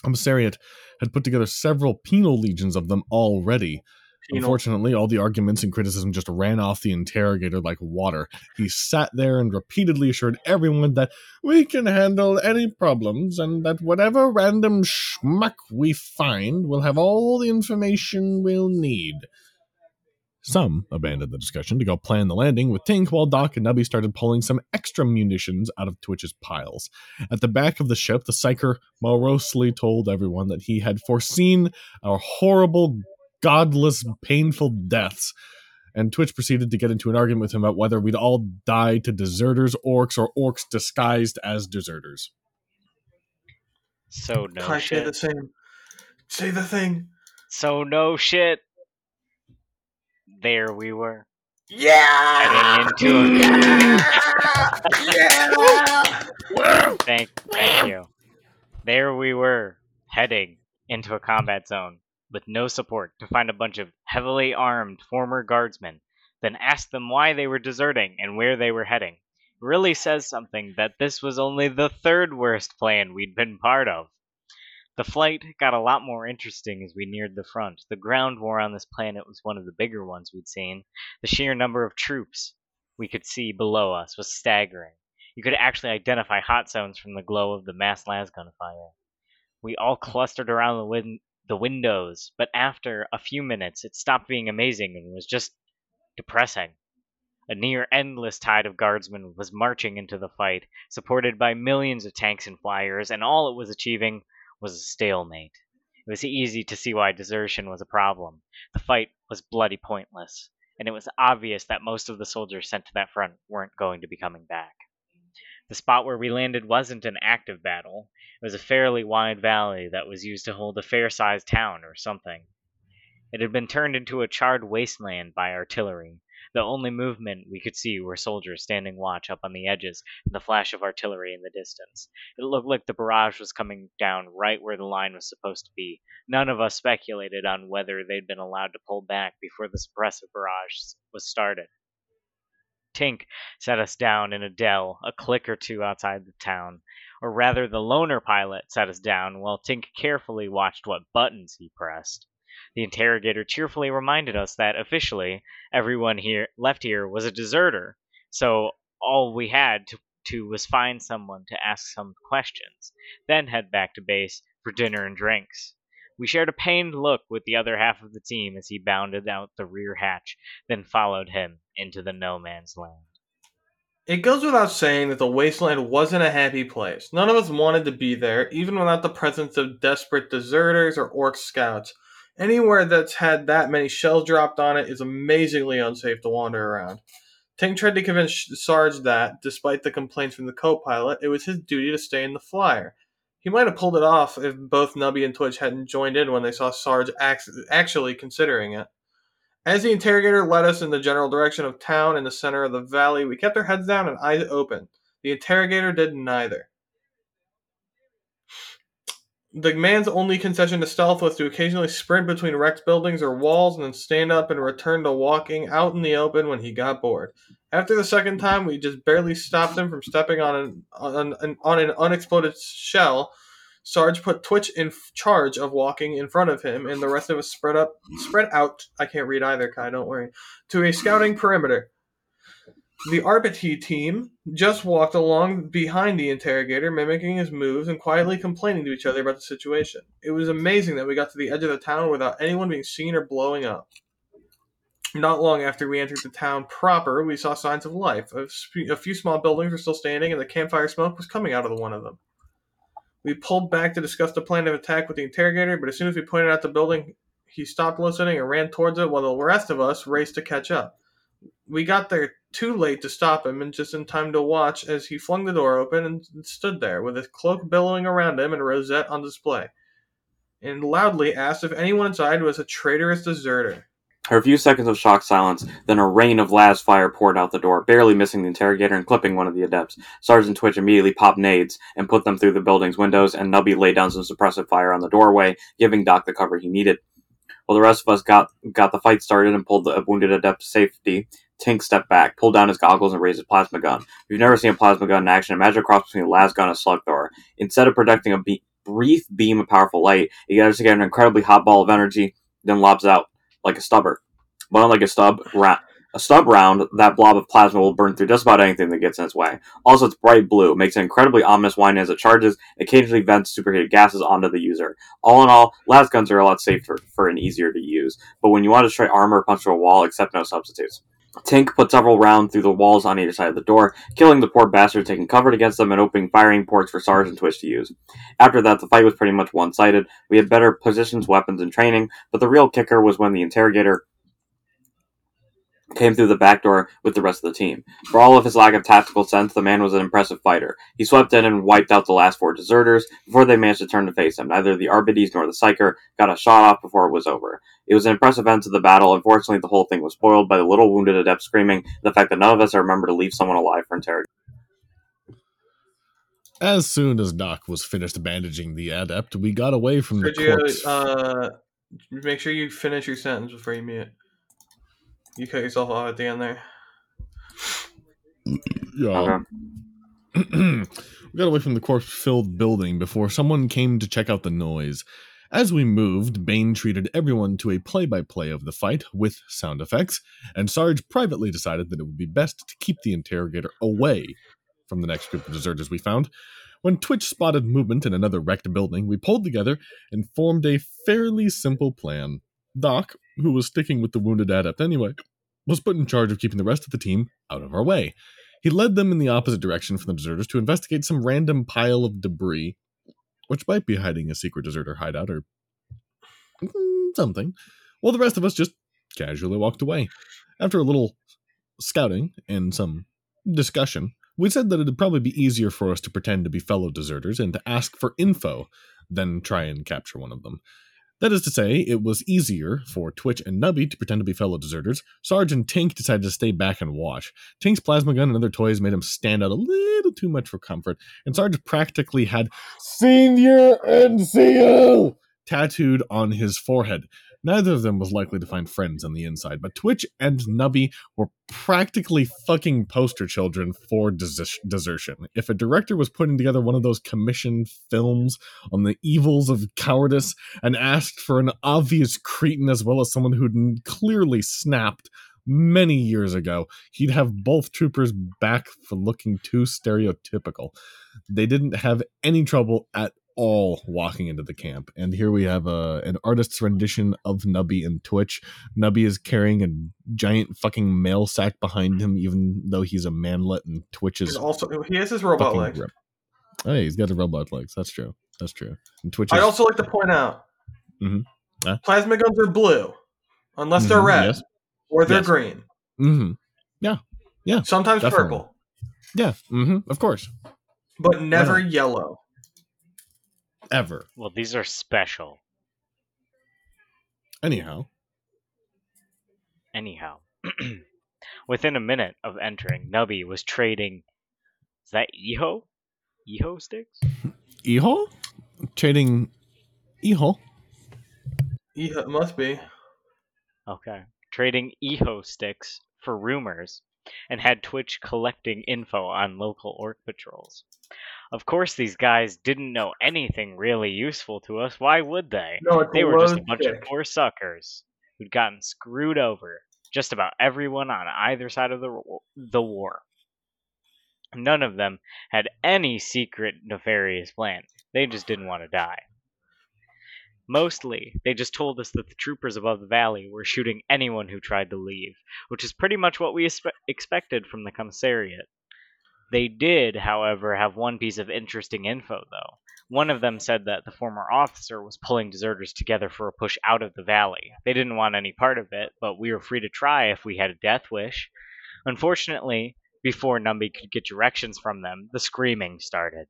commissariat had put together several penal legions of them already. Penal. Unfortunately, all the arguments and criticism just ran off the interrogator like water. He sat there and repeatedly assured everyone that we can handle any problems and that whatever random schmuck we find will have all the information we'll need. Some abandoned the discussion to go plan the landing with Tink while Doc and Nubby started pulling some extra munitions out of Twitch's piles. At the back of the ship, the psyker morosely told everyone that he had foreseen our horrible, godless, painful deaths. And Twitch proceeded to get into an argument with him about whether we'd all die to deserters, orcs, or orcs disguised as deserters. So no Can't say the same. Say the thing. So no shit. There we were. Yeah. Heading into yeah. Thank, thank you. There we were, heading into a combat zone with no support to find a bunch of heavily armed former guardsmen, then ask them why they were deserting and where they were heading. Really says something that this was only the third worst plan we'd been part of. The flight got a lot more interesting as we neared the front. The ground war on this planet was one of the bigger ones we'd seen. The sheer number of troops we could see below us was staggering. You could actually identify hot zones from the glow of the mass lasgun fire. We all clustered around the, win- the windows, but after a few minutes, it stopped being amazing and was just depressing. A near endless tide of guardsmen was marching into the fight, supported by millions of tanks and flyers, and all it was achieving was a stalemate. It was easy to see why desertion was a problem. The fight was bloody pointless, and it was obvious that most of the soldiers sent to that front weren't going to be coming back. The spot where we landed wasn't an active battle. It was a fairly wide valley that was used to hold a fair sized town or something. It had been turned into a charred wasteland by artillery. The only movement we could see were soldiers standing watch up on the edges and the flash of artillery in the distance. It looked like the barrage was coming down right where the line was supposed to be. None of us speculated on whether they'd been allowed to pull back before the suppressive barrage was started. Tink set us down in a dell, a click or two outside the town. Or rather, the loaner pilot set us down while Tink carefully watched what buttons he pressed. The interrogator cheerfully reminded us that officially everyone here left here was a deserter, so all we had to, to was find someone to ask some questions, then head back to base for dinner and drinks. We shared a pained look with the other half of the team as he bounded out the rear hatch, then followed him into the no man's land. It goes without saying that the wasteland wasn't a happy place. None of us wanted to be there, even without the presence of desperate deserters or orc scouts. Anywhere that's had that many shells dropped on it is amazingly unsafe to wander around. Tink tried to convince Sarge that, despite the complaints from the co-pilot, it was his duty to stay in the flyer. He might have pulled it off if both Nubby and Twitch hadn't joined in when they saw Sarge actually considering it. As the interrogator led us in the general direction of town in the center of the valley, we kept our heads down and eyes open. The interrogator did neither. The man's only concession to stealth was to occasionally sprint between wrecked buildings or walls and then stand up and return to walking out in the open when he got bored. After the second time, we just barely stopped him from stepping on an, on, an, on an unexploded shell. Sarge put Twitch in charge of walking in front of him, and the rest of us spread up, spread out. I can't read either, Kai. Don't worry. To a scouting perimeter. The Arbity team just walked along behind the interrogator, mimicking his moves and quietly complaining to each other about the situation. It was amazing that we got to the edge of the town without anyone being seen or blowing up. Not long after we entered the town proper, we saw signs of life. A, few small buildings were still standing, and the campfire smoke was coming out of one of them. We pulled back to discuss the plan of attack with the interrogator, but as soon as we pointed out the building, he stopped listening and ran towards it while the rest of us raced to catch up. We got there too late to stop him and just in time to watch as he flung the door open and stood there with his cloak billowing around him and a rosette on display, and loudly asked if anyone inside was a traitorous deserter. A few seconds of shocked silence, then a rain of las fire poured out the door, barely missing the interrogator and clipping one of the adepts. Sergeant Twitch immediately popped nades and put them through the building's windows, and Nubby laid down some suppressive fire on the doorway, giving Doc the cover he needed. While the rest of us got got the fight started and pulled the wounded adept to safety, Tink stepped back, pulled down his goggles, and raised his plasma gun. If you've never seen a plasma gun in action, imagine a cross between a las gun and a slug thrower. Instead of projecting a be- brief beam of powerful light, it gathers together an incredibly hot ball of energy, then lobs out like a stubber. But unlike a stub, ra- a stub round, that blob of plasma will burn through just about anything that gets in its way. Also, it's bright blue, makes an incredibly ominous whine as it charges, occasionally vents superheated gases onto the user. All in all, las guns are a lot safer for and easier to use, but when you want to destroy armor or punch through a wall, accept no substitutes. Tink put several rounds through the walls on either side of the door, killing the poor bastard taking cover against them and opening firing ports for Sarge and Twitch to use. After that, the fight was pretty much one sided. We had better positions, weapons, and training, but the real kicker was when the interrogator came through the back door with the rest of the team. For all of his lack of tactical sense, the man was an impressive fighter. He swept in and wiped out the last four deserters before they managed to turn to face him. Neither the Arbites nor the Psyker got a shot off before it was over. It was an impressive end to the battle. Unfortunately, the whole thing was spoiled by the little wounded adept screaming, the fact that none of us remember to leave someone alive for interrogation. As soon as Doc was finished bandaging the adept, we got away from the Sergio, corpse. uh, make sure you finish your sentence before you mute. You cut yourself off at the end there. yeah. Uh-huh. we got away from the corpse filled building before someone came to check out the noise. As we moved, Bane treated everyone to a play by play of the fight with sound effects, and Sarge privately decided that it would be best to keep the interrogator away from the next group of deserters we found. When Twitch spotted movement in another wrecked building, we pulled together and formed a fairly simple plan. Doc, who was sticking with the wounded adept anyway, was put in charge of keeping the rest of the team out of our way. He led them in the opposite direction from the deserters to investigate some random pile of debris, which might be hiding a secret deserter hideout or mm, something, while the rest of us just casually walked away. After a little scouting and some discussion, we said that it'd probably be easier for us to pretend to be fellow deserters and to ask for info than try and capture one of them. That is to say, it was easier for Twitch and Nubby to pretend to be fellow deserters. Sarge and Tink decided to stay back and watch. Tink's plasma gun and other toys made him stand out a little too much for comfort, and Sarge practically had Senior NCO tattooed on his forehead. Neither of them was likely to find friends on the inside, but Twitch and Nubby were practically fucking poster children for deser- desertion. If a director was putting together one of those commissioned films on the evils of cowardice and asked for an obvious cretin as well as someone who'd clearly snapped many years ago, he'd have both troopers back for looking too stereotypical. They didn't have any trouble at all walking into the camp. And here we have a an artist's rendition of Nubby and Twitch. Nubby is carrying a giant fucking mail sack behind him, even though he's a manlet, and Twitch is And also, he has his robot legs. rip. Hey, he's got the robot legs. That's true. That's true. And Twitch is also like to point out Mhm. Huh? plasma guns are blue, unless they're Mhm, red yes. or they're Yes. green. hmm Yeah, yeah. Sometimes Definitely. purple, Yeah. hmm Of course. but never not? yellow. Ever. Well, these are special. Anyhow. Anyhow, within a minute of entering, Nubby was trading. Is that Eho? Eho sticks? Eho? Trading Eho? Yeah, it must be. Okay. Trading Eho sticks for rumors and had Twitch collecting info on local orc patrols. Of course, these guys didn't know anything really useful to us. Why would they? No, They were just a bunch of poor suckers who'd gotten screwed over. Just about everyone on either side of the the war. None of them had any secret nefarious plan. They just didn't want to die. Mostly, they just told us that the troopers above the valley were shooting anyone who tried to leave, which is pretty much what we expected from the commissariat. They did, however, have one piece of interesting info, though. One of them said that the former officer was pulling deserters together for a push out of the valley. They didn't want any part of it, but we were free to try if we had a death wish. Unfortunately, before Numby could get directions from them, the screaming started.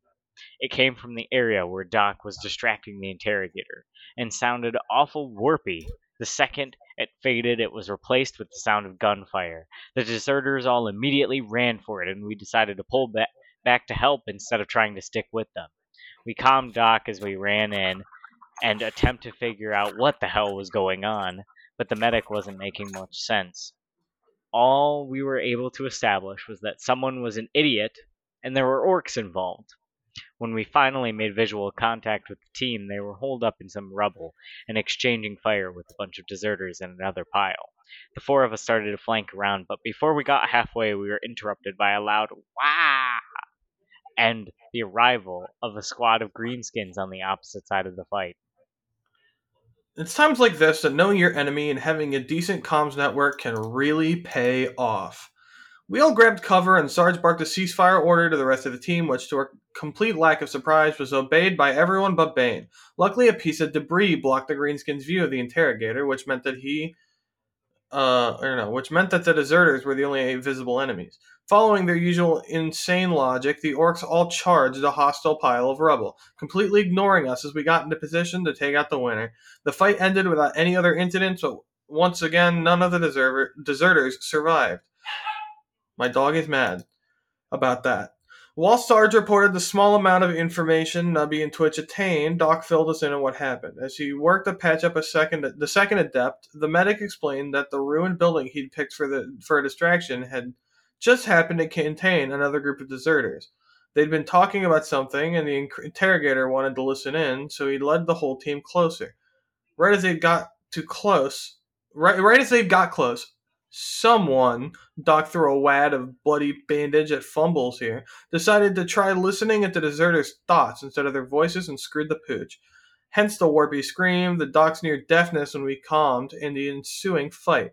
It came from the area where Doc was distracting the interrogator, and sounded awful warpy. The second it faded, it was replaced with the sound of gunfire. The deserters all immediately ran for it, and we decided to pull ba- back to help instead of trying to stick with them. We calmed Doc as we ran in and attempt to figure out what the hell was going on, but the medic wasn't making much sense. All we were able to establish was that someone was an idiot and there were orcs involved. When we finally made visual contact with the team, they were holed up in some rubble and exchanging fire with a bunch of deserters in another pile. The four of us started to flank around, but before we got halfway, we were interrupted by a loud wah and the arrival of a squad of greenskins on the opposite side of the fight. It's times like this that knowing your enemy and having a decent comms network can really pay off. We all grabbed cover, and Sarge barked a ceasefire order to the rest of the team, which, to our complete lack of surprise, was obeyed by everyone but Bane. Luckily, a piece of debris blocked the Greenskin's view of the interrogator, which meant that he, uh, or no, which meant that the deserters were the only visible enemies. Following their usual insane logic, the orcs all charged a hostile pile of rubble, completely ignoring us as we got into position to take out the winner. The fight ended without any other incidents, but once again, none of the deserver- deserters survived. My dog is mad about that. While Sarge reported the small amount of information Nubby and Twitch attained, Doc filled us in on what happened. As he worked to patch up a second, the second adept, the medic explained that the ruined building he'd picked for the for a distraction had just happened to contain another group of deserters. They'd been talking about something, and the interrogator wanted to listen in, so he led the whole team closer. Right as they got too close, right, right as they got close, someone, Doc threw a wad of bloody bandage at fumbles here, decided to try listening at the deserters' thoughts instead of their voices and screwed the pooch. Hence the warpy scream, the Doc's near deafness when we calmed, and the ensuing fight.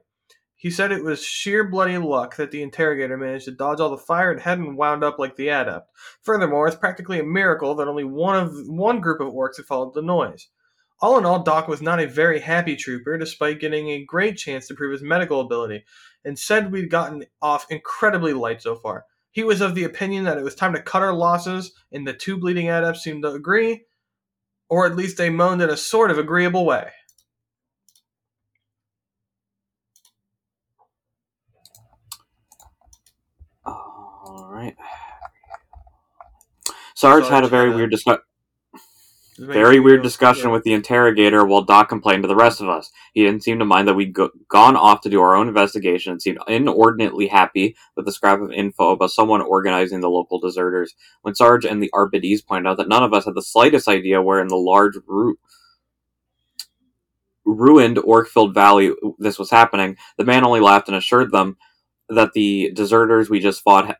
He said it was sheer bloody luck that the interrogator managed to dodge all the fire and hadn't wound up like the adept. Furthermore, it's practically a miracle that only one of one group of orcs had followed the noise. All in all, Doc was not a very happy trooper, despite getting a great chance to prove his medical ability, and said we'd gotten off incredibly light so far. He was of the opinion that it was time to cut our losses, and the two bleeding adepts seemed to agree, or at least they moaned in a sort of agreeable way. All right. Sarge had a very weird discussion. Very weird discussion with the interrogator while Doc complained to the rest of us. He didn't seem to mind that we'd go- gone off to do our own investigation and seemed inordinately happy with the scrap of info about someone organizing the local deserters. When Sarge and the Arbites pointed out that none of us had the slightest idea where in the large ru- ruined orc-filled valley this was happening, the man only laughed and assured them that the deserters we just fought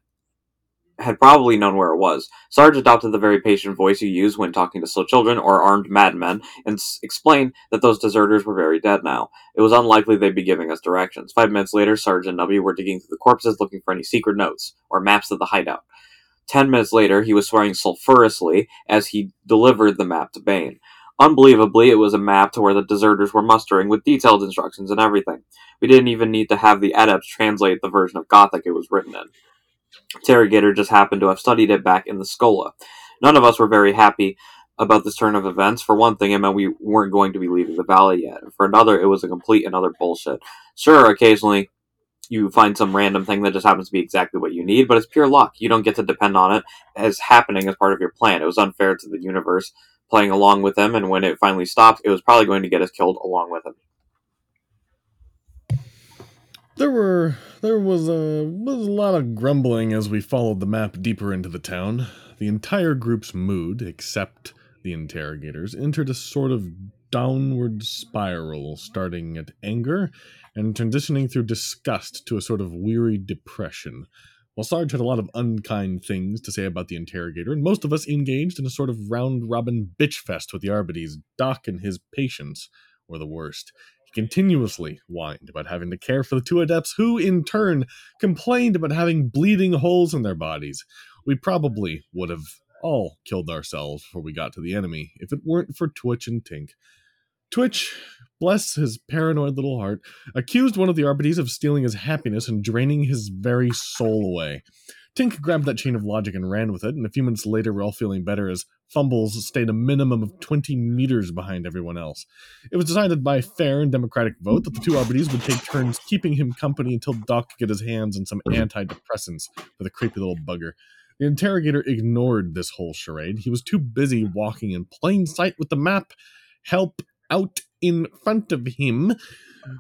had probably known where it was. Sarge adopted the very patient voice he used when talking to slow children or armed madmen and s- explained that those deserters were very dead now. It was unlikely they'd be giving us directions. Five minutes later, Sarge and Nubby were digging through the corpses looking for any secret notes or maps of the hideout. Ten minutes later, he was swearing sulphurously as he delivered the map to Bane. Unbelievably, it was a map to where the deserters were mustering with detailed instructions and everything. We didn't even need to have the adepts translate the version of Gothic it was written in. Interrogator just happened to have studied it back in the Schola. None of us were very happy about this turn of events. For one thing, it meant we weren't going to be leaving the valley yet. For another, it was a complete and utter bullshit. Sure, occasionally you find some random thing that just happens to be exactly what you need, but it's pure luck. You don't get to depend on it as happening as part of your plan. It was unfair to the universe playing along with him, and when it finally stopped, it was probably going to get us killed along with him. There were there was a was a lot of grumbling as we followed the map deeper into the town. The entire group's mood, except the interrogators, entered a sort of downward spiral, starting at anger and transitioning through disgust to a sort of weary depression. While Sarge had a lot of unkind things to say about the interrogator, and most of us engaged in a sort of round robin bitch fest with the Arbites, Doc and his patients were the worst. Continuously whined about having to care for the two adepts, who, in turn, complained about having bleeding holes in their bodies. We probably would have all killed ourselves before we got to the enemy if it weren't for Twitch and Tink. Twitch, bless his paranoid little heart, accused one of the Arbites of stealing his happiness and draining his very soul away. Tink grabbed that chain of logic and ran with it, and a few minutes later we're all feeling better as Fumbles stayed a minimum of 20 meters behind everyone else. It was decided by fair and democratic vote that the two Arbites would take turns keeping him company until Doc could get his hands on some antidepressants for the creepy little bugger. The interrogator ignored this whole charade. He was too busy walking in plain sight with the map help out in front of him.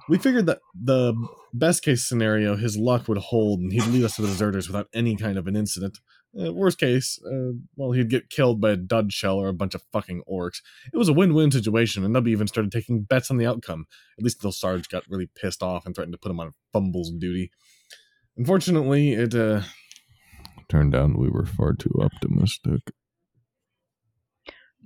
We figured that the best case scenario, his luck would hold and he'd lead us to the deserters without any kind of an incident. Uh, worst case, uh, well, he'd get killed by a dud shell or a bunch of fucking orcs. It was a win win situation, and Nubby even started taking bets on the outcome, at least until Sarge got really pissed off and threatened to put him on fumbles duty. Unfortunately, it uh, turned out we were far too optimistic.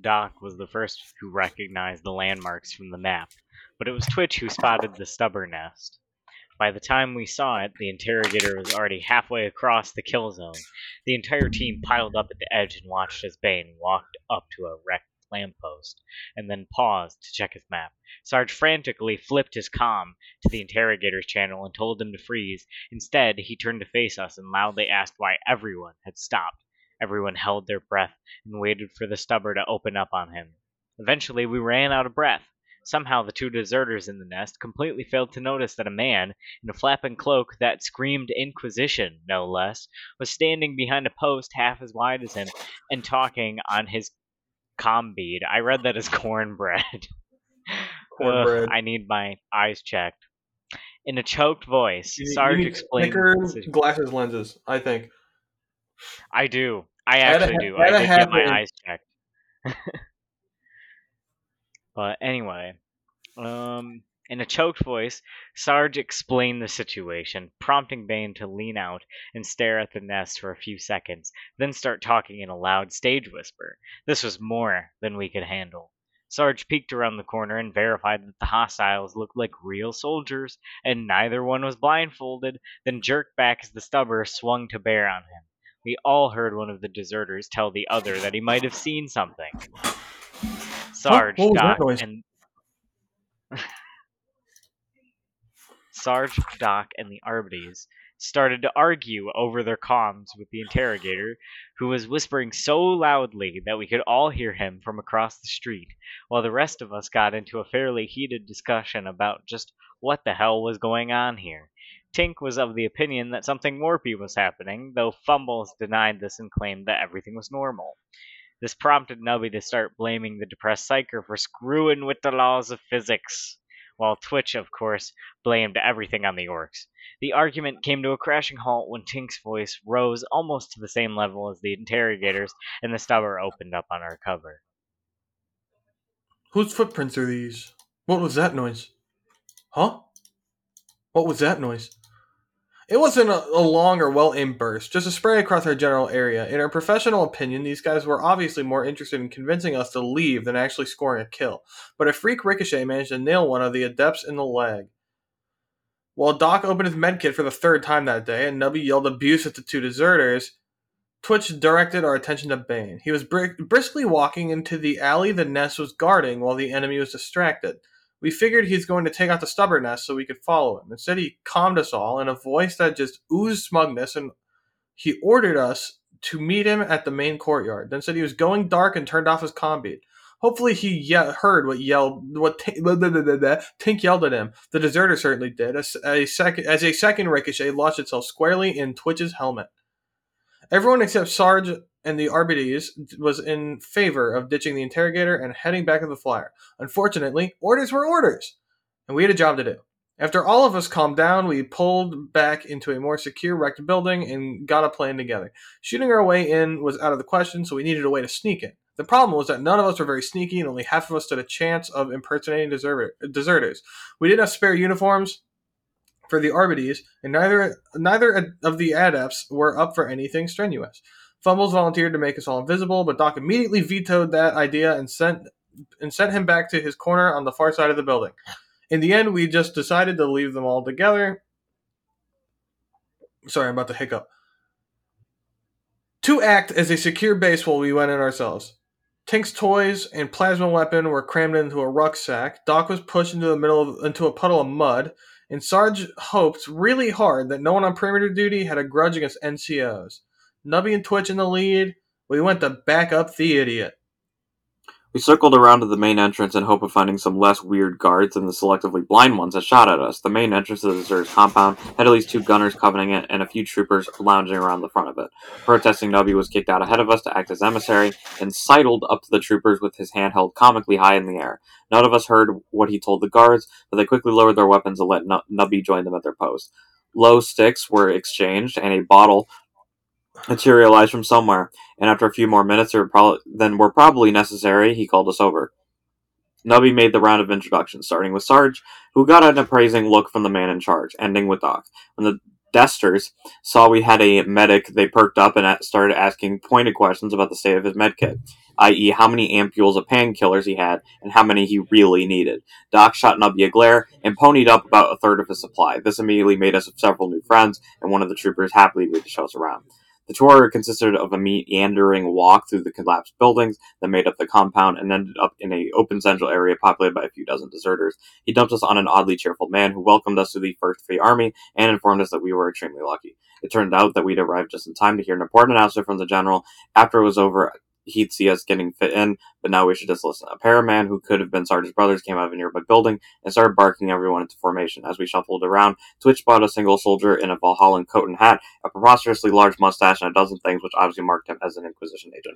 Doc was the first who recognized the landmarks from the map, but it was Twitch who spotted the stubber nest. By the time we saw it, the interrogator was already halfway across the kill zone. The entire team piled up at the edge and watched as Bane walked up to a wrecked lamppost, and then paused to check his map. Sarge frantically flipped his comm to the interrogator's channel and told him to freeze. Instead, he turned to face us and loudly asked why everyone had stopped. Everyone held their breath and waited for the stubber to open up on him. Eventually, we ran out of breath. Somehow, the two deserters in the nest completely failed to notice that a man in a flapping cloak that screamed Inquisition, no less, was standing behind a post half as wide as him and talking on his comm bead. I read that as cornbread. Cornbread. Ugh, I need my eyes checked. In a choked voice, Sarge explained. thicker glasses lenses. I think. I do. I actually do. I did get my eyes checked. but anyway, um, in a choked voice, Sarge explained the situation, prompting Bane to lean out and stare at the nest for a few seconds, then start talking in a loud stage whisper. This was more than we could handle. Sarge peeked around the corner and verified that the hostiles looked like real soldiers, and neither one was blindfolded, then jerked back as the stubber swung to bear on him. We all heard one of the deserters tell the other that he might have seen something. Sarge, Doc, and Sarge, Doc, and the Arbites started to argue over their comms with the interrogator, who was whispering so loudly that we could all hear him from across the street, while the rest of us got into a fairly heated discussion about just what the hell was going on here. Tink was of the opinion that something warpy was happening, though Fumbles denied this and claimed that everything was normal. This prompted Nubby to start blaming the depressed psyker for screwing with the laws of physics, while Twitch, of course, blamed everything on the orcs. The argument came to a crashing halt when Tink's voice rose almost to the same level as the interrogators, and the stubber opened up on our cover. Whose footprints are these? What was that noise? Huh? What was that noise? It wasn't a, a long or well aimed burst, just a spray across our general area. In our professional opinion, these guys were obviously more interested in convincing us to leave than actually scoring a kill. But a freak ricochet managed to nail one of the adepts in the leg. While Doc opened his medkit for the third time that day and Nubby yelled abuse at the two deserters, Twitch directed our attention to Bane. He was br- briskly walking into the alley the nest was guarding while the enemy was distracted. We figured he's going to take out the stubber nest so we could follow him. Instead, he calmed us all in a voice that just oozed smugness, and he ordered us to meet him at the main courtyard. Then said he was going dark and turned off his comm. Hopefully, he ye- heard what yelled what Tink, blah, blah, blah. Tink yelled at him. The deserter certainly did. As a second, as a second ricochet launched itself squarely in Twitch's helmet. Everyone except Sarge and the RBDs was in favor of ditching the interrogator and heading back to the flyer. Unfortunately, orders were orders, and we had a job to do. After all of us calmed down, we pulled back into a more secure wrecked building and got a plan together. Shooting our way in was out of the question, so we needed a way to sneak in. The problem was that none of us were very sneaky, and only half of us stood a chance of impersonating deserter- deserters. We didn't have spare uniforms for the RBDs, and neither neither of the adepts were up for anything strenuous. Fumbles volunteered to make us all invisible, but Doc immediately vetoed that idea and sent and sent him back to his corner on the far side of the building. In the end, we just decided to leave them all together. Sorry, I'm about to hiccup. To act as a secure base while we went in ourselves. Tink's toys and plasma weapon were crammed into a rucksack. Doc was pushed into the middle of into a puddle of mud, and Sarge hoped really hard that no one on perimeter duty had a grudge against NCOs. Nubby and Twitch in the lead. We went to back up the idiot. We circled around to the main entrance in hope of finding some less weird guards than the selectively blind ones that shot at us. The main entrance to the desert's compound had at least two gunners covering it and a few troopers lounging around the front of it. Protesting Nubby was kicked out ahead of us to act as emissary and sidled up to the troopers with his hand held comically high in the air. None of us heard what he told the guards, but they quickly lowered their weapons and let Nubby join them at their post. Lho sticks were exchanged, and a bottle materialized from somewhere. And after a few more minutes were prob- than were probably necessary, he called us over. Nubby made the round of introductions, starting with Sarge, who got an appraising look from the man in charge, ending with Doc. When the Desters saw we had a medic, they perked up and started asking pointed questions about the state of his medkit, i.e., how many ampules of painkillers he had and how many he really needed. Doc shot Nubby a glare and ponied up about a third of his supply. This immediately made us several new friends, and one of the troopers happily agreed to show us around. The tour consisted of a meandering walk through the collapsed buildings that made up the compound and ended up in a open central area populated by a few dozen deserters. He dumped us on an oddly cheerful man who welcomed us to the First Free Army and informed us that we were extremely lucky. It turned out that we'd arrived just in time to hear an important announcement from the general. After it was over, he'd see us getting fit in, but now we should just listen. A paraman who could have been Sarge's brothers came out of a nearby building and started barking everyone into formation. As we shuffled around, Twitch spotted a single soldier in a Valhallan coat and hat, a preposterously large mustache, and a dozen things which obviously marked him as an Inquisition agent.